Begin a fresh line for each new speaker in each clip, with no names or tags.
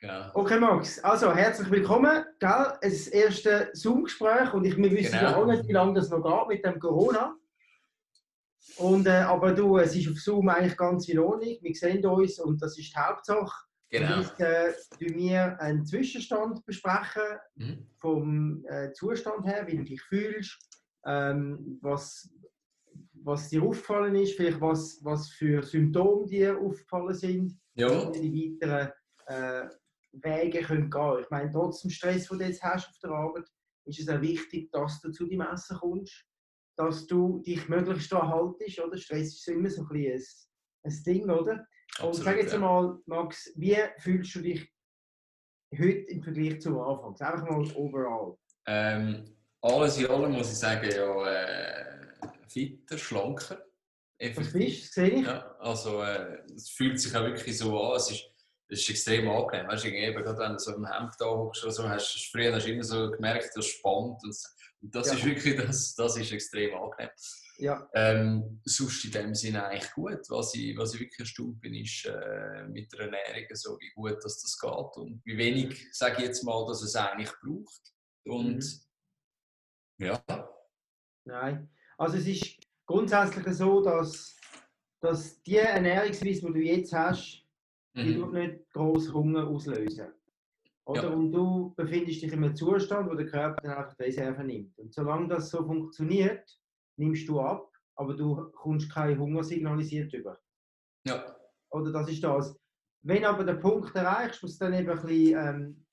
Genau.
Okay, Max, also herzlich willkommen. Gell? Es ist das erste Zoom-Gespräch und ich, wir wissen
Genau.
ja auch nicht, wie lange das noch geht mit dem Corona. Und, äh, aber du, es ist auf Zoom eigentlich ganz in Ordnung. Wir sehen uns und das ist die Hauptsache.
Genau.
Und jetzt äh, wir einen Zwischenstand besprechen
Mhm.
vom äh, Zustand her, wie du dich fühlst, ähm, was, was dir aufgefallen ist, vielleicht was, was für Symptome dir aufgefallen sind
Ja.
wie die weiteren äh, Wege können gehen Ich meine, trotz dem Stress, den du jetzt hast auf der Arbeit, ist es auch wichtig, dass du zu deinem Essen kommst, dass du dich möglichst daran haltest. Oder? Stress ist immer so ein, ein, ein Ding, oder? Und
Absolut,
sag jetzt
ja.
einmal, Max, wie fühlst du dich heute im Vergleich zum Anfang? Einfach mal overall.
Ähm, alles in allem muss ich sagen, ja, äh, fitter, schlanker. Effektiv.
bist du? Sehe ich?
Ja, also äh, es fühlt sich auch wirklich so an, es ist, es ist extrem angenehm. Weißt du, eben, gerade wenn du so im Hemd da hockst oder so, hast früher hast du immer so gemerkt, das spannt. Und, und das
Ja.
ist wirklich, das, das ist extrem angenehm.
Ja.
Ähm, sonst in dem Sinne eigentlich gut. Was ich, was ich wirklich erstaunt bin, ist äh, mit der Ernährung, so wie gut dass das geht und wie wenig, sage ich jetzt mal, dass es eigentlich braucht. Und
Mhm.
ja,
Nein. Also es ist grundsätzlich so, dass, dass die Ernährungsweise, die du jetzt hast, die
mhm.
nicht groß Hunger auslösen. Oder?
Ja.
Und du befindest dich in einem Zustand, wo der Körper dann einfach die Reserve nimmt. Und solange das so funktioniert, nimmst du ab, aber du kommst kein Hunger signalisiert über.
ja,
Oder das ist das. Wenn aber der Punkt erreichst, wo es dann eben ein bisschen ähm,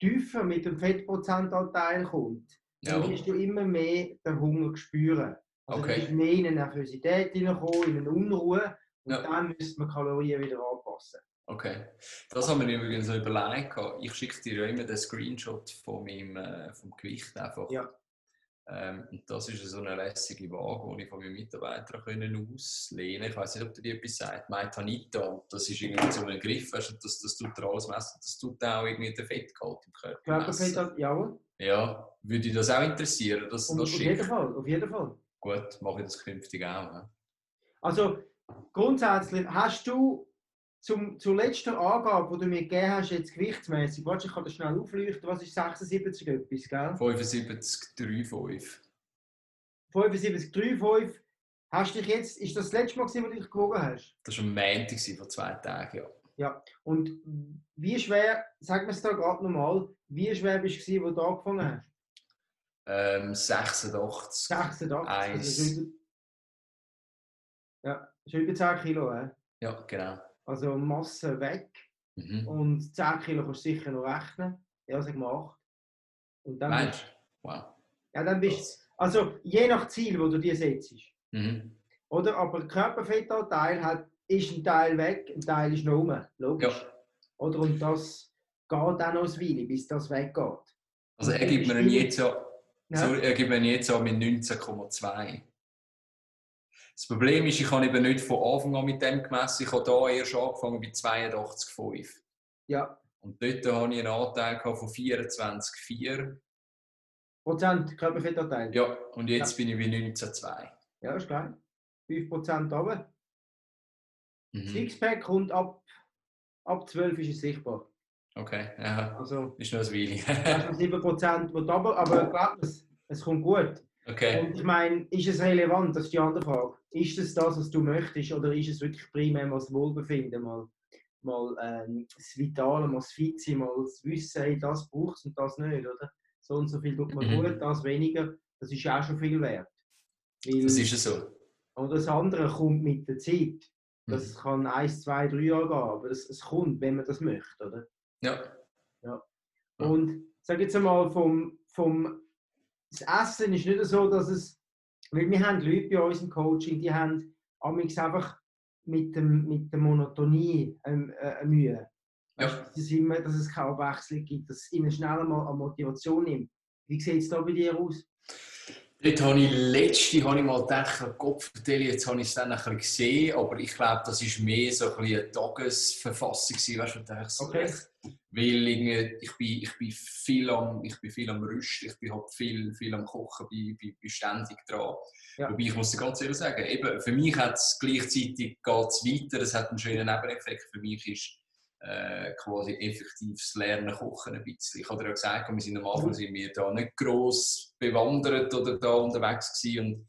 tiefer mit dem Fettprozentanteil kommt, dann
ja,
wirst du immer mehr den Hunger spüren. Also
Okay.
du bist mehr in eine Nervosität hineinkommen, in eine Unruhe und
Ja.
dann müsste man Kalorien wieder anpassen.
okay. Das haben wir übrigens so überlegt. Ich schicke dir ja immer den Screenshot von meinem äh, vom Gewicht einfach.
Ja.
Ähm, und das ist so eine lässige Waage, die ich von meinen Mitarbeitern können auslehnen Ich weiß nicht, ob dir die etwas sagt. Maitanita. Das ist irgendwie so ein Griff, weißt du, das, das tut er alles messen. Das tut auch irgendwie den Fettgehalt im Körper
Körperfett,
messen.
jawohl.
Ja, würde dich das auch interessieren, dass
Und
das
auf jeden? Fall, auf jeden Fall.
Gut, mache ich das künftig auch. Ja.
Also grundsätzlich hast du zum, zur letzten Angabe, die du mir gegeben hast, jetzt gewichtsmäßig, warte, ich kann das schnell aufleuchten, was ist 76 etwas, gell?
75, 3,5.
75,35. Hast dich jetzt, ist das das letzte Mal, gewesen, wo du dich gewogen hast?
Das war am Montag vor zwei Tagen, ja.
Ja. Und wie schwer, sag mir es da gerade nochmal, wie schwer bist du, wo du angefangen hast?
Ähm, 86.
86.
Eins.
Also ist über, ja, ist über 10 Kilo. He?
Ja, genau.
Also Masse weg.
Mhm.
Und 10 Kilo kannst du sicher noch rechnen. Ja, sag mal 8. Und dann,
Meinst du? Wow.
ja, dann bist also je nach Ziel, wo du dir setzt.
Mhm.
Oder? Aber Körperfettanteil hat, ist ein Teil weg, ein Teil ist noch rum. Logisch.
Ja.
Oder? Und das geht auch noch eine Weile, bis das weggeht.
Also er gibt mir jetzt so,
Ja.
sorry, er gibt mir jetzt so mit 19,2. Das Problem ist, ich habe eben nicht von Anfang an mit dem gemessen. Ich habe da erst angefangen bei 82,5.
ja.
Und dort hatte ich einen Anteil von 24,4.
Prozent Körperfettanteil.
Ja, und jetzt bin ich bei 19,2.
Ja, ist geil. 5% runter.
Mhm.
Sixpack kommt ab, ab 12 ist es sichtbar.
Okay, ja,
Also,
ist noch ein Weile.
hast du 7% wird runter, aber glaub mir, es, es kommt gut.
Okay.
Und ich meine, ist es relevant? Das ist die andere Frage. Ist es das, was du möchtest, oder ist es wirklich primär mal das Wohlbefinden, mal, mal ähm, das Vitale, mal das Fixe, mal das Wissen, hey, das braucht es und das nicht, oder? So und so viel tut man
Mhm.
gut, das weniger, das ist auch schon viel wert. Weil,
Das ist es so.
und das andere kommt mit der Zeit.
Mhm.
Das kann eins, zwei, drei Jahre gehen, aber es, es kommt, wenn man das möchte, oder?
Ja. Ja.
Und sag jetzt einmal, vom, vom das Essen ist nicht so, dass es, weil wir haben Leute bei uns im Coaching, die haben amigs einfach mit, dem, mit der Monotonie ähm, äh, Mühe.
Ja.
Dass, es immer, dass es keine Abwechslung gibt, dass es ihnen schnell mal an Motivation nimmt. Wie sieht es da bei dir aus?
Dort habe ich letzte habe ich mal gedacht, vertelle, jetzt habe ich es dann ein gesehen, aber ich glaube, das ist mehr so ein eine Tagesverfassung weißt du, ich so,
Okay.
Weil ich bin, ich bin viel am, ich bin viel am Rüsten, ich bin halt viel, viel am Kochen, bin, bin, bin ständig dran.
Ja.
Wobei ich muss dir ganz ehrlich sagen, eben, für mich hat es gleichzeitig geht's weiter, es hat einen schönen Nebeneffekt, für mich ist äh, quasi effektives Lernen kochen ein bisschen. Ich habe ja gesagt, wir sind am Anfang sind wir da nicht gross bewandert oder da unterwegs gewesen und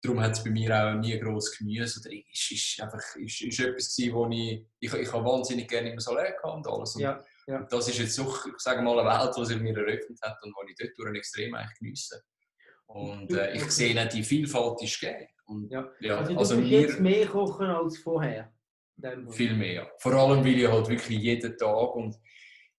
darum hat es bei mir auch nie gross Gemüse oder ist, ist einfach ist, ist etwas gewesen, wo ich, ich, ich habe wahnsinnig gerne immer so lernen und alles. Und
Ja, ja.
Das ist jetzt so, ich sage mal, eine Welt, die sich mir eröffnet hat und die ich dort extrem eigentlich geniesse. Und äh, ich sehe nicht, die Vielfalt ist gegeben. Und,
Ja.
ja,
Also, du
also mir
jetzt mehr kochen als vorher.
viel mehr. Vor allem, weil ich halt wirklich jeden Tag und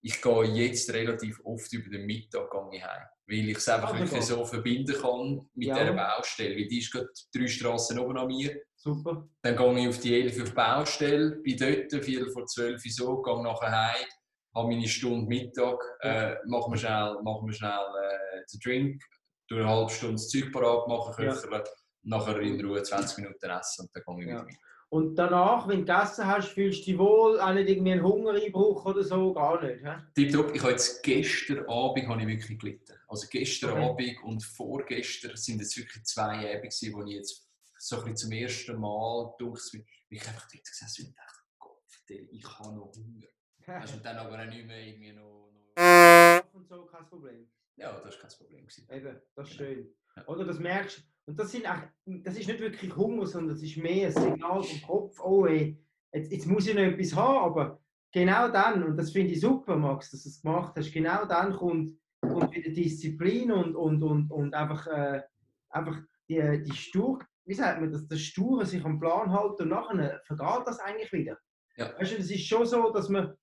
ich gehe jetzt relativ oft über den Mittag gehe heim. Weil ich es einfach
Ah,
wirklich so verbinden kann mit
Ja.
dieser Baustelle. Weil die ist gerade drei Straßen oben an mir.
Super.
Dann gehe ich auf die 11 auf die Baustelle, bin dort, Viertel vor 12 Uhr so, gehe nachher heim, habe meine Stunde Mittag, äh, mache mir schnell, mache mir schnell äh, den Drink, tue eine halbe Stunde das Zeug parat machen,
Ja.
köcheln, nachher in Ruhe 20 Minuten essen und dann gehe ich
Ja.
wieder weiter.
Und danach, wenn du gegessen hast, fühlst du dich wohl, auch nicht irgendwie einen Hungereinbruch oder so, gar nicht. He?
Tipptopp, ich habe jetzt gestern Abend habe ich wirklich gelitten. Also gestern
Okay.
Abend und vorgestern sind jetzt wirklich zwei Abende wo ich jetzt so ein bisschen zum ersten Mal durchs, ich einfach dort gesessen und dachte, Gott, ich habe noch Hunger. Weißt du, und dann aber auch nicht mehr irgendwie noch, noch
und so kein Problem.
Ja, das war kein Problem. Gewesen.
Eben, das ist
Genau.
schön.
Ja.
Oder das merkst du. Und das, sind auch, das ist nicht wirklich Hunger, sondern das ist mehr ein Signal vom Kopf, oh ey, jetzt, jetzt muss ich noch etwas haben, aber genau dann, und das finde ich super, Max, dass du es gemacht hast, genau dann kommt, kommt wieder Disziplin und, und, und, und einfach, äh, einfach die, die Stur, wie sagt man, das, das Sture sich am Plan halten und nachher vergeht das eigentlich wieder.
Ja.
Weißt du, es ist schon so, dass man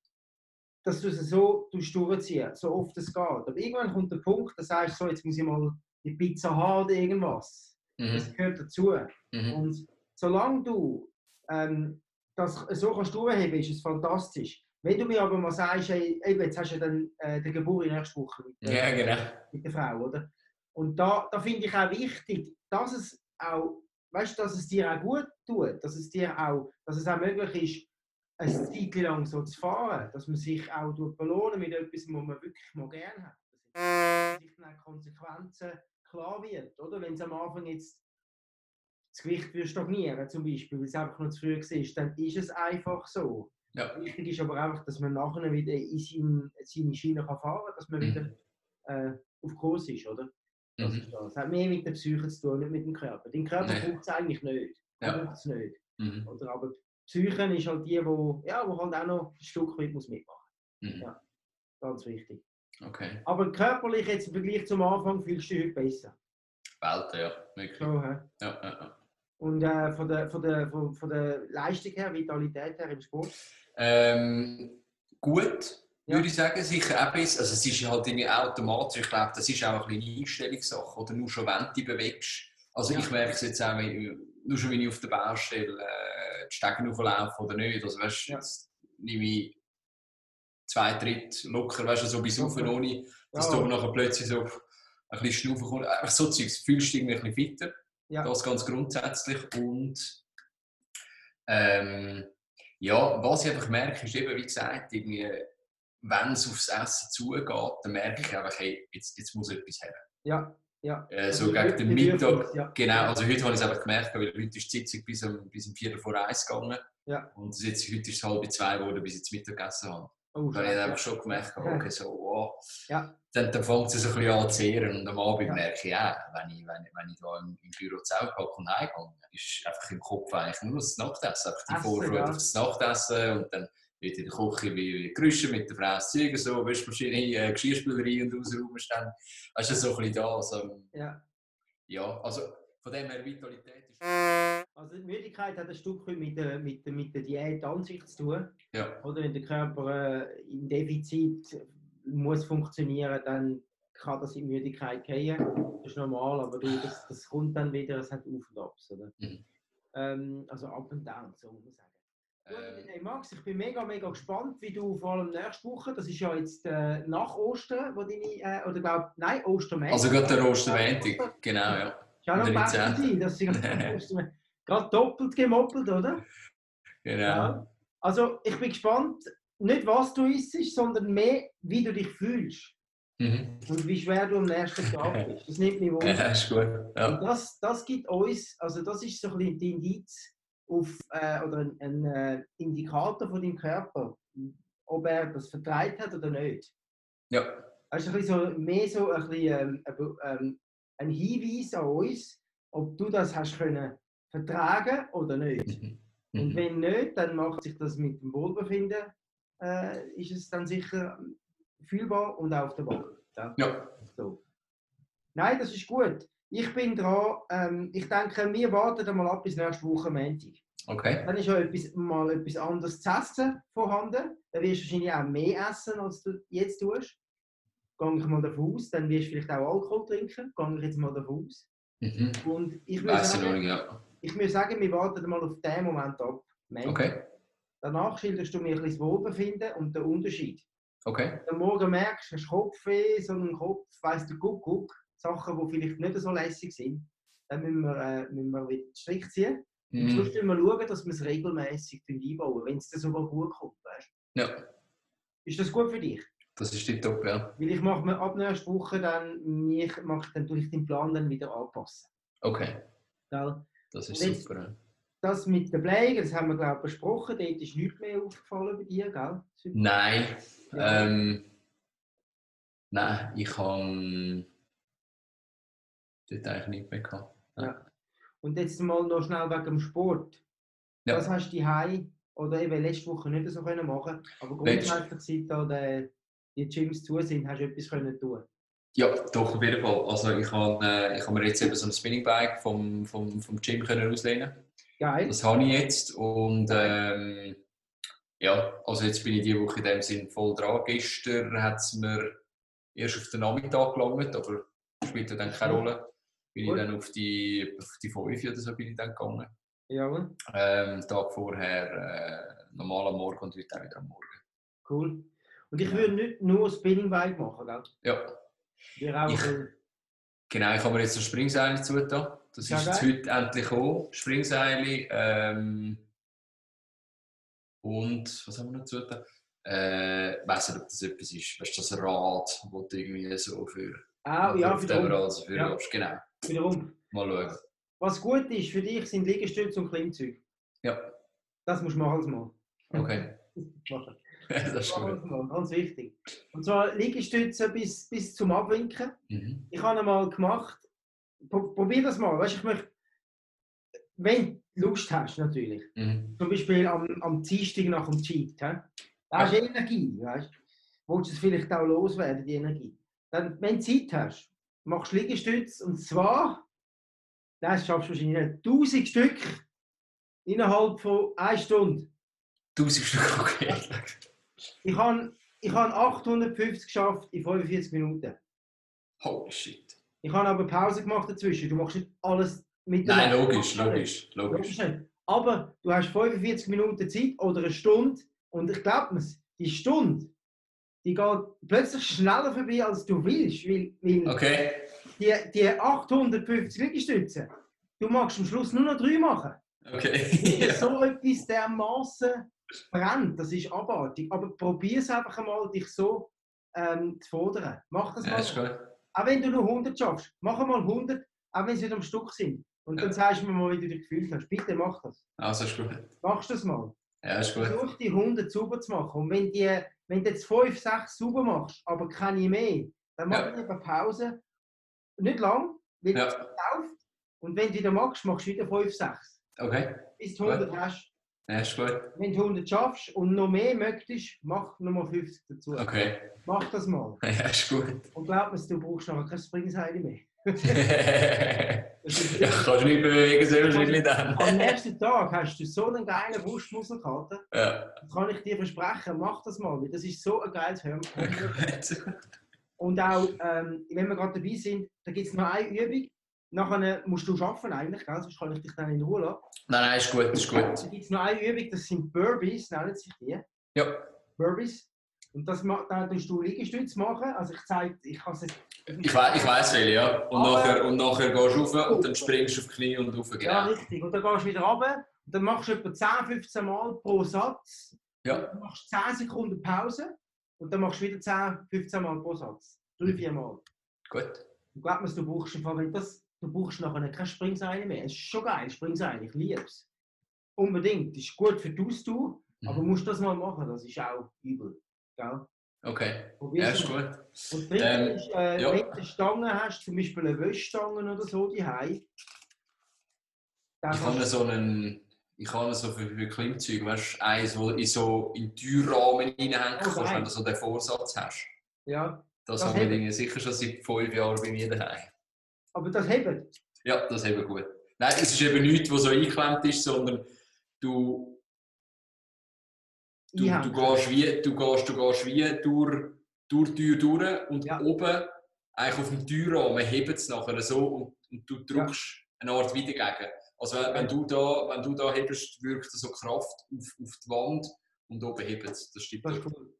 dass du es so tust durchziehen, so oft es geht. Aber irgendwann kommt der Punkt, da sagst du so, jetzt muss ich mal die Pizza haben oder irgendwas. Das
Mhm.
gehört dazu.
Mhm.
Und solange du ähm, das so kannst durchheben, ist es fantastisch. Wenn du mir aber mal sagst, hey, jetzt hast du ja dann äh, den Geburt nächste Woche mit, der-
Ja, genau.
mit der Frau, oder? Und da, da finde ich auch wichtig, dass es auch, weißt, dass es dir auch gut tut, dass es dir auch, dass es auch möglich ist, eine Zeit lang so zu fahren, dass man sich auch belohnen mit etwas, was man wirklich mal gerne hat. Dass sich dann Konsequenzen klar wird, oder? Wenn es am Anfang jetzt das Gewicht würde stagnieren, zum Beispiel, weil es einfach noch zu früh ist, dann ist es einfach so.
Ja.
Wichtig ist aber einfach, dass man nachher wieder in seine, seine Schiene kann fahren kann, dass man
Mhm.
wieder äh, auf Kurs ist, oder? Das,
Mhm.
ist das. das hat mehr mit der Psyche zu tun, nicht mit dem Körper. Den Körper braucht es eigentlich nicht.
Ja.
Es nicht.
Mhm.
Oder? Aber Psyche ist halt die, wo, ja, wo halt auch noch ein Stück weit muss mitmachen
Mhm.
Ja. Ganz wichtig.
Okay.
Aber körperlich jetzt im Vergleich zum Anfang fühlst du dich heute besser.
Welten, ja. Wirklich.
So?
Ja, ja, ja.
Und äh, von, der, von, der, von, von der Leistung her, Vitalität her im Sport.
Ähm, gut,
Ja.
würde ich sagen. Sicher auch besser. Also es ist halt irgendwie automatisch. Ich glaube, das ist auch ein eine Einstellungssache. Oder nur schon, wenn du dich bewegst. Also
Ja.
ich merke es jetzt auch, wenn, nur schon, wenn ich auf der Baustelle äh, Stegen hochlaufe oder nicht. Also weißt,
Ja.
jetzt nehme ich zwei Tritt locker, weißt du, so bis rauf, ohne, dass
Ja.
du nachher plötzlich so ein bisschen schnaufen kommst. Einfach so Zeugs. Fühlst du dich ein bisschen fitter.
Ja.
Das ganz grundsätzlich. Und ähm, ja, was ich einfach merke, ist eben, wie gesagt, irgendwie, wenn es aufs Essen zugeht, dann merke ich einfach, hey, jetzt, jetzt muss etwas her.
Ja, ja.
Äh, so
Also
gegen den Mittag.
Ja.
Genau, also heute habe ich es einfach gemerkt, weil heute ist die Sitzung bis um, bis um Viertel vor eins gegangen.
Ja.
Und jetzt, heute ist es halb zwei geworden, bis ich das Mittag gegessen habe.
Oh,
Da habe ich einfach schon gemerkt, okay, so, wow.
Ja.
Dann, dann fängt es so ein bisschen an zu zehren. Und am Abend
Ja.
merke ich, ja, wenn ich, wenn, ich- wenn ich da im, im Büro zusammenpacke und heimgehe, ist einfach im Kopf eigentlich nur das Nachtessen. Einfach die Vorfreude
ja.
auf das Nachtessen. Und dann wird in der Küche wie, Gerüche mit der das Zeug, so, Waschmaschine, äh, Geschirrspülerei und ausräumen stehen. Weißt du, so ein bisschen da. Also,
ja.
ja, also von dem her Vitalität ist.
Also die Müdigkeit hat ein Stück mit der, mit der, mit der Diät an sich zu tun.
Ja.
Oder wenn der Körper äh, im Defizit muss funktionieren, dann kann das in Müdigkeit gehen. Das ist normal, aber du, das, das kommt dann wieder, es hat Auf und Abs. Oder?
Mhm.
Ähm, also Up und Down, so muss man sagen.
Ähm,
hey Max, ich bin mega, mega gespannt, wie du vor allem nächste Woche, das ist ja jetzt äh, nach Ostern, wo deine, äh, oder glaub, nein, Ostermänner.
also gerade der Osterwähntig, genau, ja.
Ist auch noch besser
19..
sein, dass sie gerade Ostermänner- gerade doppelt gemoppelt, oder?
Genau.
Ja. Also ich bin gespannt, nicht was du isst, sondern mehr, wie du dich fühlst
Mhm.
und wie schwer du am nächsten Tag bist. Das nimmt mich wunder.
Ja, ist gut. Ja.
Und das, das gibt uns, also das ist so ein bisschen die Indiz auf, äh, oder ein, ein äh, Indikator von deinem Körper, ob er das vertreibt hat oder nicht.
Ja.
Das ist ein bisschen so, mehr so ein, bisschen, ähm, ähm, ein Hinweis an uns, ob du das hast können vertragen oder nicht.
Mhm.
Und
Mhm.
wenn nicht, dann macht sich das mit dem Wohlbefinden, äh, ist es dann sicher fühlbar und auf der Waage. Ja.
Ja.
So. Nein, das ist gut. Ich bin dran. Ähm, ich denke, wir warten mal ab bis nächste Woche Montag.
Okay.
Dann ist ja etwas, mal etwas anderes zu essen vorhanden. Dann wirst du wahrscheinlich auch mehr essen, als du jetzt tust. Gehe ich mal davon aus. Dann wirst du vielleicht auch Alkohol trinken. Gehe ich jetzt mal davon aus.
Mhm.
Und ich
noch
sagen,
ja.
ich muss sagen, wir warten mal auf den Moment ab. Montag.
Okay.
Danach schilderst du mir ein bisschen das Wohlbefinden und den Unterschied.
Okay.
Du morgen merkst, hast Kopfweh, so einen Kopf, weiss der Kuckuck, Sachen, die vielleicht nicht so lässig sind, dann müssen wir, äh, müssen wir wieder Strich ziehen. Und
Mhm.
sonst müssen wir schauen, dass wir es regelmäßig einbauen, wenn es dann sogar gut kommt. Weißt?
Ja.
Ist das gut für dich?
das ist tipptopp, ja.
Weil ich mache mir ab nächster Woche dann, mich, mach, dann tue ich den Plan dann wieder anpassen.
Okay.
Gell?
Das ist
Und jetzt-
super. ja.
Das mit den Blägen, das haben wir glaube ich besprochen, dort ist nichts mehr aufgefallen bei dir, gell?
Nein.
Ja.
Ähm, nein, ich habe dort eigentlich nicht mehr gehabt.
Und jetzt mal noch schnell wegen dem Sport.
Ja.
Was hast du die oder eben letzte Woche nicht so können machen aber grundsätzlich seit da der, die Gyms zu sind, hast du etwas können tun.
Ja, doch, auf jeden Fall. Also ich habe äh, ich hab mir jetzt eben so ein Spinningbike vom, vom, vom Gym können auslehnen.
Geil.
Das habe ich jetzt und ähm, ja, also jetzt bin ich diese Woche in dem Sinn voll dran. Gestern hat es mir erst auf den Nachmittag gelangt, aber spielt ja dann keine Rolle. Bin
Gut.
ich dann auf die, auf die 5 oder so bin ich dann gegangen.
Ja,
Ähm, Tag vorher äh, normal am Morgen und heute auch wieder am Morgen.
cool. Und ich würde nicht nur Spinning Bike machen, gell?
Ja,
Wir auch
Ich- genau. Ich habe mir jetzt ein Springseil zugetan. Das
Ja,
ist jetzt
geil.
heute endlich gekommen. Springseil. Ähm, und was haben wir noch zugetan? Äh, ich weiß nicht, ob das etwas ist. Weißt du, das Rad, wo du irgendwie so für.
Ah, ja,
dem
wiederum.
Rad so für
Ja.
Genau.
Wiederum.
Mal schauen.
Was gut ist für dich, sind Liegestütze und Klimmzüge.
Ja,
Das musst du machen Mal.
okay.
Machen.
das ist gut.
Mal, ganz wichtig. Und zwar Liegestütze bis, bis zum Abwinken.
Mhm.
Ich habe einmal gemacht. Pro- Probier das mal. Weißt, ich möchte, wenn du Lust hast, natürlich.
Mhm.
Zum Beispiel am, am Dienstag nach dem Cheat. He? Da hast du Energie. Weißt? Willst du es vielleicht auch loswerden, die Energie? Dann, wenn du Zeit hast, machst du Liegestütze. Und zwar, das schaffst du wahrscheinlich nicht, 1000 Stück innerhalb von einer Stunde.
1000 Stück, okay.
Ich habe ich habe 850 geschafft in 45 Minuten.
Holy shit.
Ich habe aber Pause gemacht dazwischen. Du machst nicht alles mit
Nein, logisch, logisch,
Logisch
logisch.
Aber du hast 45 Minuten Zeit oder eine Stunde und ich glaube mir, die Stunde, die geht plötzlich schneller vorbei, als du willst. Weil, weil
Okay.
die, die 850 Liegestütze, du magst am Schluss nur noch drei machen.
Okay. Ja.
so etwas dermaßen brennt, das ist abartig. Aber probier es einfach einmal, dich so ähm, zu fordern. Mach das
Ja,
mal.
ist gut.
Auch wenn du nur 100 schaffst, mach einmal 100, auch wenn sie wieder am Stück sind. Und dann
Ja.
sagst du mir mal, wie du dich gefühlt hast. Bitte mach das.
Also ist gut.
Machst das mal.
Ja, ist gut.
Versuch die 100 sauber zu machen. Und wenn, die, wenn du jetzt 5, 6 sauber machst, aber keine mehr, dann mach
Ja.
lieber Pause. Nicht lang, weil
Ja.
es läuft. Und wenn du wieder magst, machst du wieder 5, 6.
Okay.
Bis du 100 hast.
Ja, ist gut.
Wenn du 100 schaffst und noch mehr möchtest, mach nochmal 50 dazu.
Okay.
Mach das mal.
Ja, ist gut.
Und glaub mir, du brauchst nachher kein Springseil mehr.
Ja, kannst du nicht bewegen, sehr wahrscheinlich dann.
Am nächsten Tag hast du so einen geilen Brustmuskelkater.
Ja.
Das kann ich dir versprechen. Mach das mal, weil das ist so ein geiles.
Gut.
Und auch, ähm, wenn wir gerade dabei sind, da gibt es noch eine Übung. Nachher musst du arbeiten eigentlich, gell? sonst kann ich dich dann in Ruhe lassen.
Nein, nein, ist gut, ist gut.
Da gibt es noch eine Übung, das sind Burpees, nennen sich die.
Ja.
Burpees. Und das da tust du Liegestütze machen. Also ich zeige, ich kann es jetzt...
Ich, we ich weiss welche, ja. Und
Aber-
nachher, und nachher gehst du rauf und dann springst du auf die Knie und rauf.
Ja,
Genau.
richtig. Und dann gehst du wieder runter und dann machst du etwa 10, 15 Mal pro Satz.
Ja.
Dann machst du 10 Sekunden Pause und dann machst du wieder 10, 15 Mal pro Satz. 3, 4 Mal.
Gut.
Und glaub mir, du brauchst im Fall, wenn das, du brauchst nachher kein Springseil mehr. Es ist schon geil, Springseil, ich liebe es. Unbedingt. Das ist gut für die Ausdauer. Aber
Mhm.
musst du das mal machen, das ist auch übel. Gell?
Okay, ja, ist gut.
Und das dritte
Ähm,
ist, äh,
ja.
wenn du eine Stange hast, zum Beispiel eine Wäschstange oder so, die dann
Ich habe so einen, ich habe so für, für Klimmzüge, weißt du, eins, wo in so in Türrahmen reinhängen
Oh,
kannst, wenn du so den Vorsatz hast.
ja,
Das,
Das
habe ich
hebt.
irgendwie sicher schon seit fünf Jahren bei mir daheim.
aber das hebt.
Ja, das eben gut. Nein, es ist eben nichts, was so eingeklemmt ist, sondern du, du, du,
Einhängen.
gehst wie, du, gehst, du gehst wie durch, durch die Tür durch und
Ja.
oben eigentlich auf dem Türrahmen hebt es nachher so und, und du drückst eine Art wieder gegen. Also wenn, wenn, du da, wenn du da hebst, wirkt so Kraft auf, auf die Wand und oben hebt es. Das stimmt.
Das ist cool.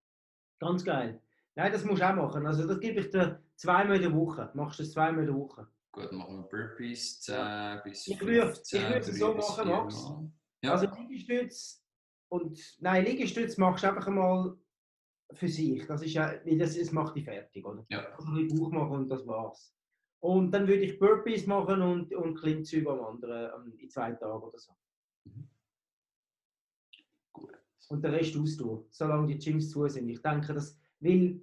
Ganz geil. Nein, das musst du auch machen. Also das gebe ich dir zweimal in der Woche. Machst du das zweimal in der Woche.
Gut, machen wir Burpees 10 bis
Ich würde-
15,
ich würde es so machen, Max.
Ja.
Also Liegestütz und nein, Liegestütz machst du einfach einmal für sich. Das ist ja, das, das macht dich fertig, oder?
Ja.
Also ein Bauch machen und das war's. Und dann würde ich Burpees machen und, und Klimmzüge am anderen, in zwei Tagen oder so.
Mhm. Gut.
Und den Rest austun, solange die Gyms zu sind. Ich denke, dass, weil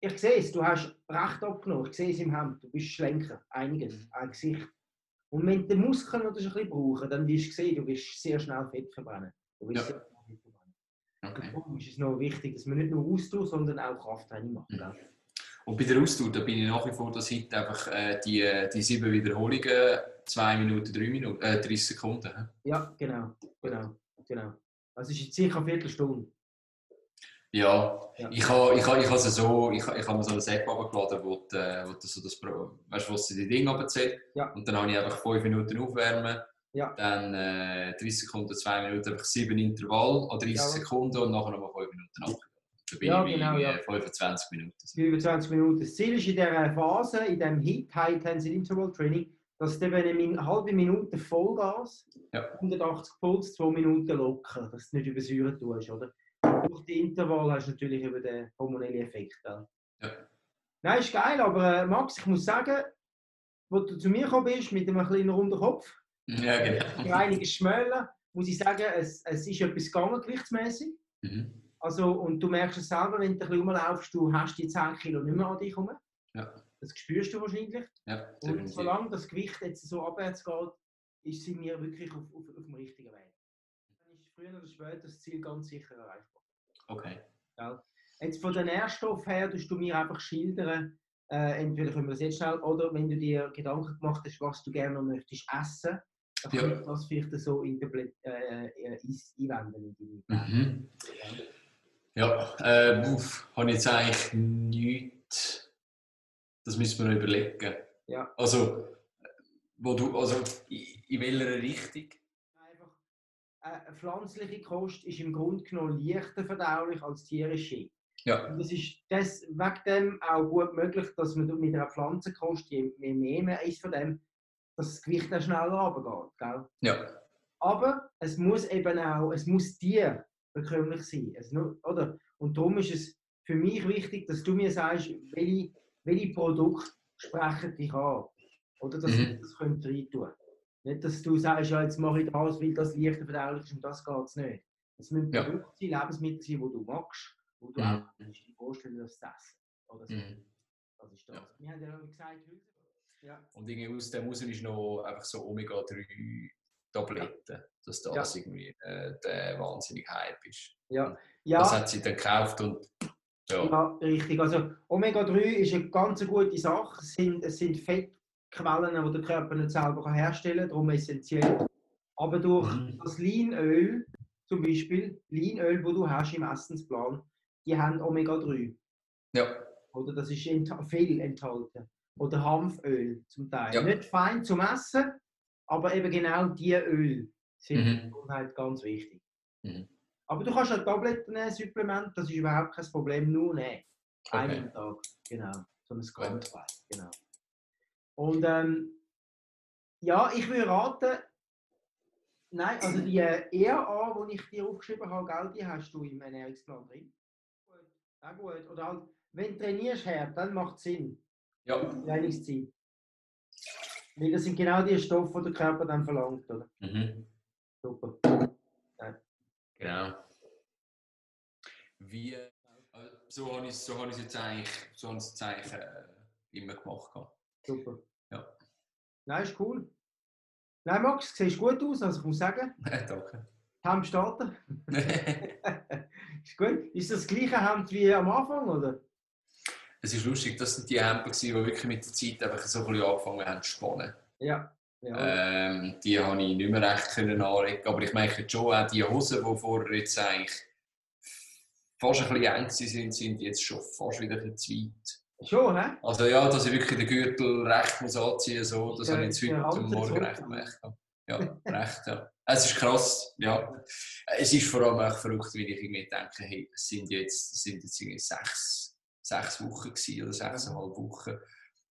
ich sehe es, du hast recht abgenommen, ich sehe es im Hemd, du bist schlenker, einiges,
Mhm.
ein Gesicht. Und wenn die Muskeln noch ein bisschen brauchen, dann wirst du sehen, du wirst sehr schnell Fett verbrennen. Du wirst
Ja.
sehr schnell Fett verbrennen. Darum ist es noch wichtig, dass man nicht nur austut, sondern auch Krafttraining macht.
Mhm. Und bei der Ausdauer, da bin ich nach wie vor der Seite einfach äh, die, die sieben Wiederholungen, 2 Minuten, 3 Minuten, äh, 30 Sekunden. hä?
Ja, genau, genau, genau. Also es ist circa eine Viertelstunde.
Ja,
Ja.
ich habe ich ha, ich ha so, ich, ich ha mir so eine App abgeladen, wo, die, äh, wo du so das, weißt wo sie die Dinge runterzählt.
Ja.
Und dann habe ich einfach 5 Minuten aufwärmen,
Ja.
dann äh, 30 Sekunden, 2 Minuten, einfach 7 Intervall an 30
Ja.
Sekunden und nachher nochmal 5 Minuten ab. Da bin
Ja,
ich
genau, ja.
25 Minuten.
25 Minuten. Das Ziel ist in dieser Phase, in diesem Hit, High Intensity Interval Training, dass du eine halbe Minute Vollgas,
Ja.
180 Puls, 2 Minuten locker, dass du nicht übersäuert tust, oder? Durch die Intervall hast du natürlich über den hormonellen Effekt. Ja.
Ja.
Nein, ist geil, aber äh, Max, ich muss sagen, wo du zu mir gekommen bist mit einem kleinen runden Kopf,
Ja, genau.
einiges Schmöllern, muss ich sagen, es, es ist etwas gegangen, gewichtsmäßig.
Mhm.
Also, und du merkst es selber, wenn du ein bisschen rumlaufst, du hast die 10 Kilo nicht mehr an dich herum.
Ja.
Das spürst du wahrscheinlich.
Ja,
Und solange das Gewicht jetzt so abwärts geht, ist sind wir wirklich auf, auf, auf dem richtigen Weg. Dann ist früher oder später das Ziel ganz sicher erreichbar.
Okay.
Gell? Jetzt von den Nährstoffen her, tust du mir einfach schildern, äh, entweder können wir das jetzt schnell, oder wenn du dir Gedanken gemacht hast, was du gerne möchtest essen, dann
Ja.
kann ich das vielleicht so äh, äh, einwenden in deine
Mhm. Ja, äh, uff, habe ich jetzt eigentlich nichts. Das müssen wir noch überlegen.
Ja.
Also, wo du, also in, welcher Richtung?
einfach äh, eine pflanzliche Kost ist im Grunde genommen leichter verdaulich als tierische.
Ja.
Und das ist das, wegen dem auch gut möglich, dass man mit einer Pflanzenkost, je mehr man isst von dem, dass das Gewicht dann schneller runtergeht. Gell?
Ja.
Aber es muss eben auch, es muss dir bekömmlich sein. Es nur, oder? Und darum ist es für mich wichtig, dass du mir sagst, welche, welche Produkte sprechen dich an. Oder dass
Mhm.
ich das könnte reintun Nicht, dass du sagst, ja, jetzt mache ich das, weil das leichter verdaulich ist und das geht es nicht. Es müssen
Ja.
Produkte sein, Lebensmittel sein, die du magst, wo du
Mhm.
auch kannst dir vorstellen das zu essen. Oder so.
Mhm.
Das ist das.
Ja.
Wir haben ja auch gesagt. Ja.
Und irgendwie aus dem raus ist noch einfach so Omega-3-Tabletten, dass das irgendwie äh, der wahnsinnige Hype ist.
Ja. ja.
Das hat sie dann gekauft und ja.
Ja, richtig. Also Omega-3 ist eine ganz gute Sache. Es sind, es sind Fettquellen, die der Körper nicht selber herstellen kann, darum essentiell. Aber durch
Mhm.
das Leinöl, zum Beispiel, Leinöl, das du hast im Essensplan, die haben Omega-3.
Ja.
Oder das ist ent viel enthalten. Oder Hanföl zum Teil.
Ja.
Nicht fein zum Essen, aber eben genau die Öl sind
Mhm.
für die Gesundheit ganz wichtig.
Mhm.
Aber du kannst auch Tabletten nehmen, Supplement, das ist überhaupt kein Problem, nur nehmen. Einen
Okay.
am Tag, genau. So ein Gramm genau. Und ähm, ja, ich würde raten, nein, also die äh, ERA, die ich dir aufgeschrieben habe, gell, die hast du im Ernährungsplan drin. Gut. Auch gut. Oder halt, wenn du trainierst, her, dann macht es Sinn.
Ja.
Trainingszeit. Weil das sind genau die Stoffe, die der Körper dann verlangt, oder?
Mhm.
Super.
Genau. wie, äh, so habe ich es so es jetzt eigentlich, so habe jetzt eigentlich äh, immer gemacht.
Super.
Ja.
Nein, ist cool. Nein, Max, siehst gut aus, also ich muss sagen,
Danke.
Hemd starten. ist gut. Ist das das gleiche Hemd wie am Anfang, oder?
Es ist lustig, das sind die Hemden, die wirklich mit der Zeit einfach so ein bisschen angefangen haben zu spannen.
Ja. ja.
Ähm, die habe ich nicht mehr recht können anlegen. Aber ich merke schon, auch die Hosen, die vorher jetzt eigentlich fast ein bisschen eng sind, sind jetzt schon fast wieder ein zu weit.
Schon, hä?
Also ja, dass ich wirklich den Gürtel recht muss anziehen so, das habe ich jetzt heute
alte
Morgen recht gemerkt. Ja, recht, ja. Es ist krass, ja. Es ist vor allem auch verrückt, wie ich irgendwie denke, hey, es sind jetzt, es sind jetzt irgendwie sechs, sechs Wochen gewesen, oder sechseinhalb Wochen.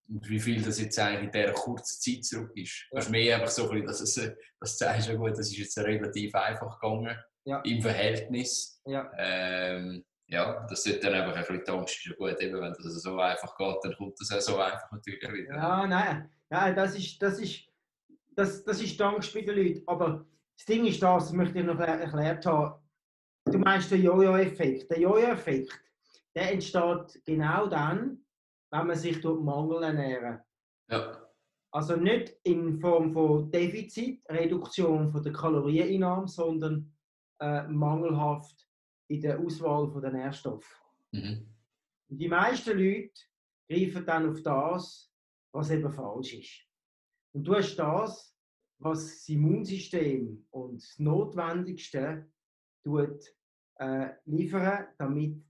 Und wie viel das jetzt eigentlich in dieser kurzen Zeit zurück ist. Das ist mehr einfach so ein bisschen, dass es, das zeigt schon gut, das ist jetzt relativ einfach gegangen.
Ja.
Im Verhältnis.
Ja.
Ähm, ja, das sollte dann einfach ein bisschen die Angst ist ja gut, eben, wenn das so einfach geht, dann kommt das auch so einfach natürlich wieder.
Ja, nein. Nein, das ist, das ist, das, das ist die Angst bei den Leuten. Aber das Ding ist das, das möchte ich noch er- erklärt haben. Du meinst den Jojo-Effekt. Der Jojo-Effekt, der entsteht genau dann, wenn man sich durch Mangel ernähren.
Ja,
Also nicht in Form von Defizit, Reduktion von der Kalorieneinnahme, sondern äh, mangelhaft in der Auswahl von den Nährstoffen.
mhm.
Die meisten Leute greifen dann auf das, was eben falsch ist. Und du hast das, was das Immunsystem und das Notwendigste tut, äh, liefern, damit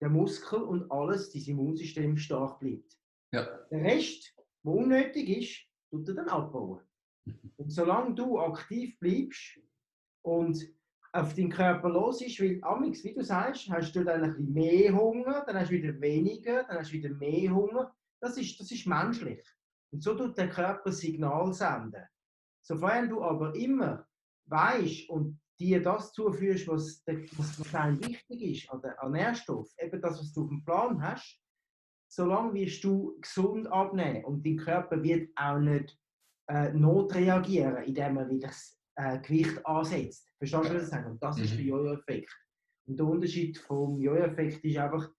der Muskel und alles, das Immunsystem stark bleibt.
ja,
Der Rest, der unnötig ist, tut er dann abbauen. Und solange du aktiv bleibst und auf deinen Körper los ist, weil amix, wie du sagst, hast du dann ein bisschen mehr Hunger, dann hast du wieder weniger, dann hast du wieder mehr Hunger. Das ist, das ist menschlich. Und so tut der Körper Signal senden. Sofern du aber immer weißt und dir das zuführst, was, was, einem wichtig ist, an, der, an Nährstoff, eben das, was du auf dem Plan hast, solange wirst du gesund abnehmen und dein Körper wird auch nicht äh, notreagieren, indem er wieder das äh, Gewicht ansetzt. Verstehst du, was ich sage? Und das ist
Mhm.
der Jojo-Effekt. Und der Unterschied vom Jojo-Effekt ist einfach,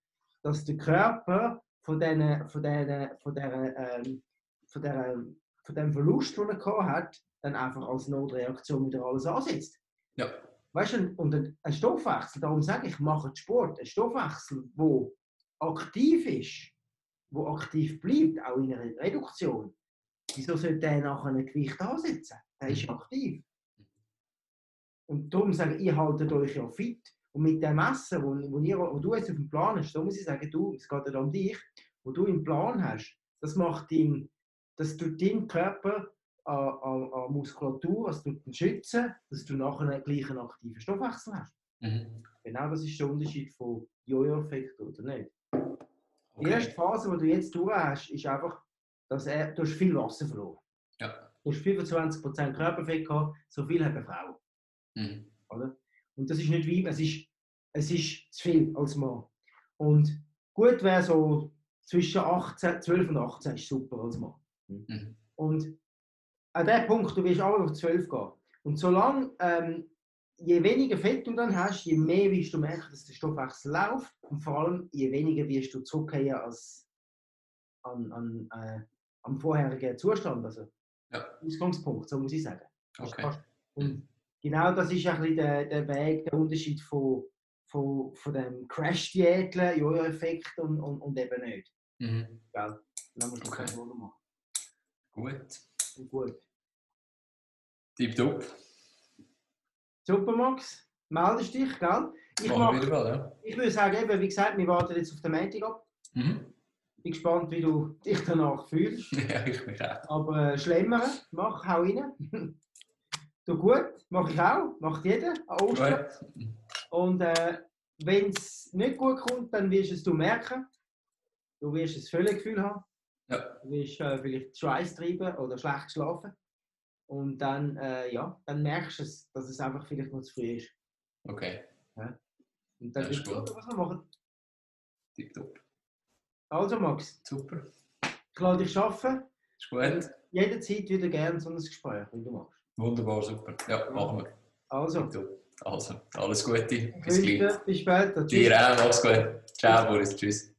dass der Körper von, diesen, von, diesen, von, dieser, ähm, von, dieser, von dem Verlust, den er gehabt hat, dann einfach als Notreaktion wieder alles ansetzt.
Ja,
Weißt du, und ein ein Stoffwechsel, darum sage ich, mache Sport. Ein Stoffwechsel, der aktiv ist, der aktiv bleibt, auch in einer Reduktion. Wieso sollte der nachher ein Gewicht ansetzen? Der ist aktiv. Und darum sage ich, ihr haltet euch ja fit. Und mit dem Essen, wo, wo, ihr, wo du jetzt auf dem Plan hast, da muss ich sagen, du, es geht ja um dich, wo du im Plan hast, das macht ihn, das tut deinen Körper an, an, an Muskulatur, tut ihn schützen, dass du nachher einen gleichen aktiven Stoffwechsel hast.
mhm.
Genau das ist der Unterschied von Jojo-Effekt oder nicht. Die
Okay.
erste Phase, die du jetzt durch hast, ist einfach, dass er, du hast viel Wasser verloren.
Ja.
Du hast 25% Körperfett gehabt, so viel hat eine Frau.
Mhm.
Oder? Und das ist nicht wie, es ist, es ist zu viel als Mann. Und gut wäre so zwischen 18, 12 und 18 ist super als Mann.
Mhm.
Und an dem Punkt, du wirst auch auf 12 gehen. Und solange, ähm, je weniger Fett du dann hast, je mehr wirst du merken, dass der Stoffwechsel läuft. Und vor allem, je weniger wirst du zurückgehen als an, an, äh, am vorherigen Zustand. Also
Ja.
Ausgangspunkt, so muss ich sagen.
Okay.
Und genau das ist ein bisschen der, der Weg, der Unterschied von, von, von dem Crash-Diäteln, Jojo-Effekt und, und, und eben nicht.
Mhm.
Gell? Dann musst du
okay.
machen.
Gut.
Und gut.
Tipptopp.
Super, Max. Meldest dich, gell? Ich, mach,
mal, ja?
ich würde sagen, eben, wie gesagt, wir warten jetzt auf den Montag ab.
Mhm.
Bin gespannt, wie du dich danach fühlst.
ja, ich mich auch.
Aber äh, schlemmern, mach, hau rein. du gut, mach ich auch, macht jeder an Ostern.
Gut.
Und äh, wenn es nicht gut kommt, dann wirst es du merken. Du wirst ein Völlegefühl haben.
Ja.
Du wirst äh, vielleicht Schweiß treiben oder schlecht schlafen. Und dann, äh, ja, dann merkst du, es, dass es einfach vielleicht noch zu früh ist.
Okay,
Und dann
Ja, ist gut.
was wir machen.
tipptopp.
Also Max,
Super.
ich lade dich arbeiten.
Ist gut.
Jederzeit wieder gerne so ein Gespräch, wenn du magst.
Wunderbar, super. Ja, machen wir.
Also,
Tipptopp. Also, alles Gute. Bis gleich.
bis später.
Dir auch, mach's gut. Ciao, Boris. Tschüss.